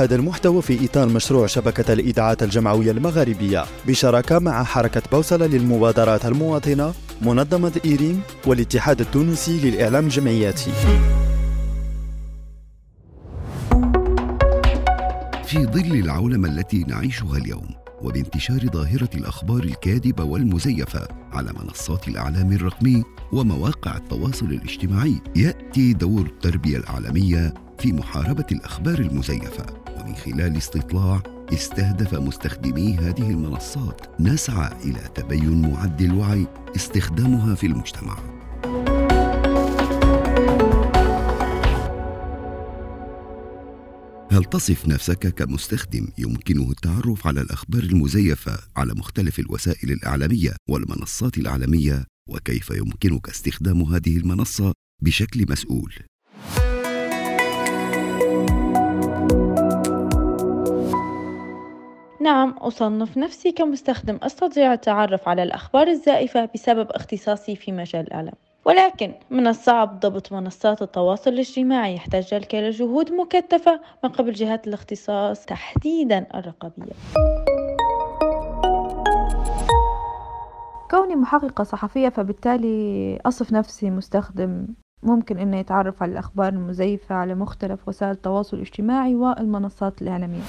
هذا المحتوى في إطار مشروع شبكة الإذاعات الجمعوية المغاربية بشراكة مع حركة بوصلة للمبادرات المواطنة منظمة إيريم والاتحاد التونسي للإعلام الجمعياتي. في ظل العولمة التي نعيشها اليوم وبانتشار ظاهرة الأخبار الكاذبة والمزيفة على منصات الإعلام الرقمي ومواقع التواصل الاجتماعي يأتي دور التربية الإعلامية في محاربة الأخبار المزيفة ومن خلال استطلاع استهدف مستخدمي هذه المنصات نسعى إلى تبين معدل الوعي استخدامها في المجتمع. هل تصف نفسك كمستخدم يمكنه التعرف على الأخبار المزيفة على مختلف الوسائل الإعلامية والمنصات الإعلامية؟ وكيف يمكنك استخدام هذه المنصة بشكل مسؤول؟ نعم أصنف نفسي كمستخدم أستطيع التعرف على الأخبار الزائفة بسبب اختصاصي في مجال الإعلام ولكن من الصعب ضبط منصات التواصل الاجتماعي يحتاج ذلك إلى جهود مكثفة من قبل جهات الاختصاص تحديدا الرقابية. كوني محققة صحفية فبالتالي أصف نفسي مستخدم ممكن أنه يتعرف على الأخبار المزيفة على مختلف وسائل التواصل الاجتماعي والمنصات الإعلامية.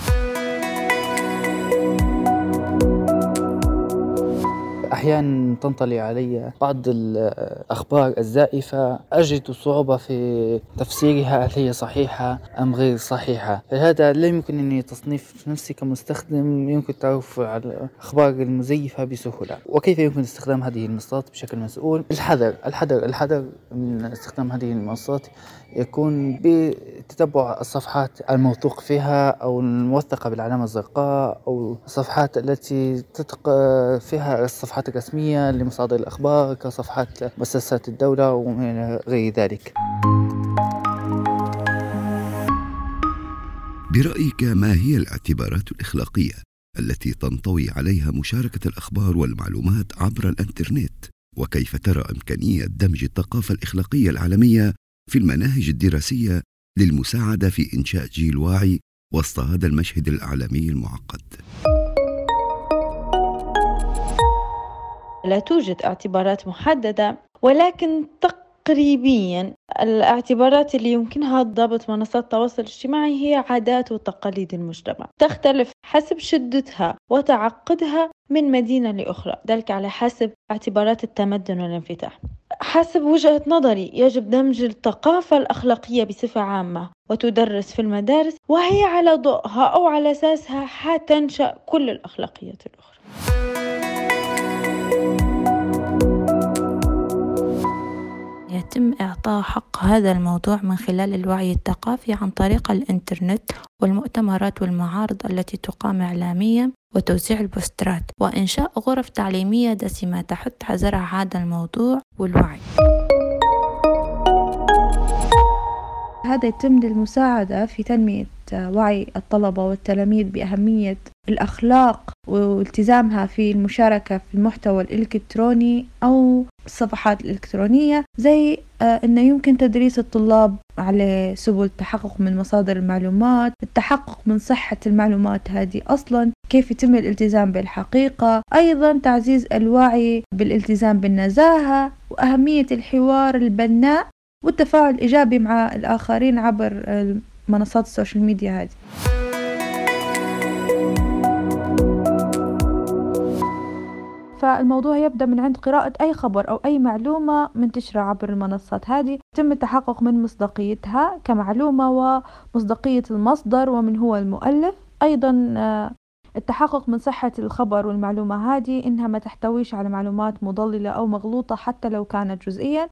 أحيانا تنطلي علي بعض الأخبار الزائفة أجد صعوبة في تفسيرها هل هي صحيحة أم غير صحيحة. لهذا لا يمكنني تصنيف نفسي كمستخدم يمكن التعرف على الأخبار المزيفة بسهولة. وكيف يمكن استخدام هذه المنصات بشكل مسؤول؟ الحذر الحذر الحذر من استخدام هذه المنصات يكون بتتبع الصفحات الموثوق فيها أو الموثقة بالعلامة الزرقاء أو الصفحات التي تتق فيها الصفحات الرسمية لمصادر الأخبار كصفحات مؤسسات الدولة ومن غير ذلك برأيك ما هي الاعتبارات الإخلاقية التي تنطوي عليها مشاركة الأخبار والمعلومات عبر الإنترنت؟ وكيف ترى إمكانية دمج الثقافة الإخلاقية العالمية في المناهج الدراسية للمساعدة في إنشاء جيل واعي وسط هذا المشهد الإعلامي المعقد؟ لا توجد اعتبارات محددة ولكن تقريبيا الاعتبارات اللي يمكنها ضبط منصات التواصل الاجتماعي هي عادات وتقاليد المجتمع. تختلف حسب شدتها وتعقدها من مدينة لأخرى ذلك على حسب اعتبارات التمدن والانفتاح. حسب وجهة نظري يجب دمج الثقافة الأخلاقية بصفة عامة وتدرس في المدارس وهي على ضوءها أو على أساسها حتنشأ كل الأخلاقيات الأخرى. يتم إعطاء حق هذا الموضوع من خلال الوعي الثقافي عن طريق الإنترنت والمؤتمرات والمعارض التي تقام إعلاميا وتوزيع البوسترات. وإنشاء غرف تعليمية دسمة تحث على زرع هذا الموضوع والوعي. هذا يتم للمساعدة في تنمية وعي الطلبة والتلاميذ بأهمية الأخلاق والتزامها في المشاركة في المحتوى الإلكتروني أو الصفحات الإلكترونية زي أنه يمكن تدريس الطلاب على سبل التحقق من مصادر المعلومات التحقق من صحة المعلومات هذه أصلا كيف يتم الالتزام بالحقيقة أيضا تعزيز الوعي بالالتزام بالنزاهة وأهمية الحوار البناء والتفاعل الإيجابي مع الآخرين عبر منصات السوشيال ميديا هذه. فالموضوع يبدأ من عند قراءة أي خبر أو أي معلومة منتشرة عبر المنصات هذه. يتم التحقق من مصداقيتها كمعلومة ومصداقية المصدر ومن هو المؤلف. أيضا التحقق من صحة الخبر والمعلومة هذه إنها ما تحتويش على معلومات مضللة أو مغلوطة حتى لو كانت جزئيا.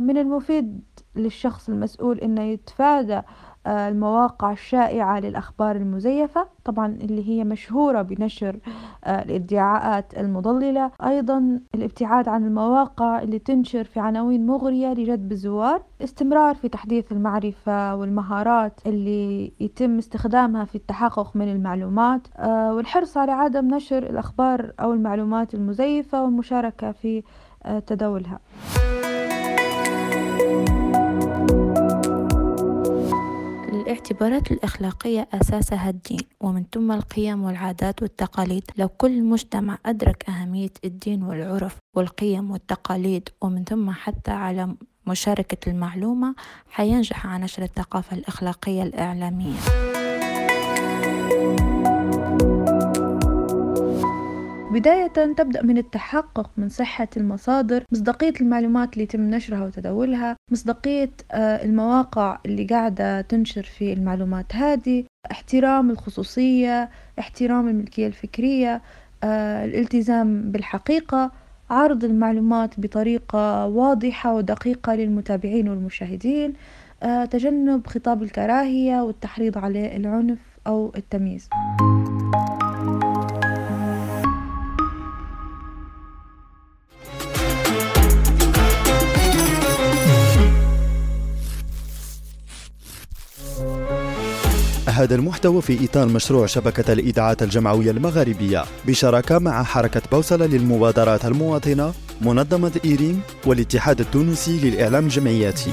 من المفيد للشخص المسؤول إنه يتفادى المواقع الشائعة للأخبار المزيفة طبعا اللي هي مشهورة بنشر الإدعاءات المضللة. أيضا الابتعاد عن المواقع اللي تنشر في عناوين مغرية لجذب الزوار استمرار في تحديث المعرفة والمهارات اللي يتم استخدامها في التحقق من المعلومات والحرص على عدم نشر الأخبار أو المعلومات المزيفة والمشاركة في تداولها. الاعتبارات الأخلاقية أساسها الدين ومن ثم القيم والعادات والتقاليد. لو كل مجتمع أدرك أهمية الدين والعرف والقيم والتقاليد ومن ثم حتى على مشاركة المعلومة حينجح على نشر الثقافة الأخلاقية الإعلامية. بداية تبدأ من التحقق من صحة المصادر مصداقية المعلومات اللي يتم نشرها وتداولها مصداقية آه، المواقع اللي قاعدة تنشر في المعلومات هذه احترام الخصوصية احترام الملكية الفكرية آه، الالتزام بالحقيقة عرض المعلومات بطريقة واضحة ودقيقة للمتابعين والمشاهدين آه، تجنب خطاب الكراهية والتحريض على العنف أو التمييز. هذا المحتوى في إطار مشروع شبكة الإذاعات الجمعوية المغاربية بشراكة مع حركة بوصلة للمبادرات المواطنة منظمة إيريم والاتحاد التونسي للإعلام الجمعياتي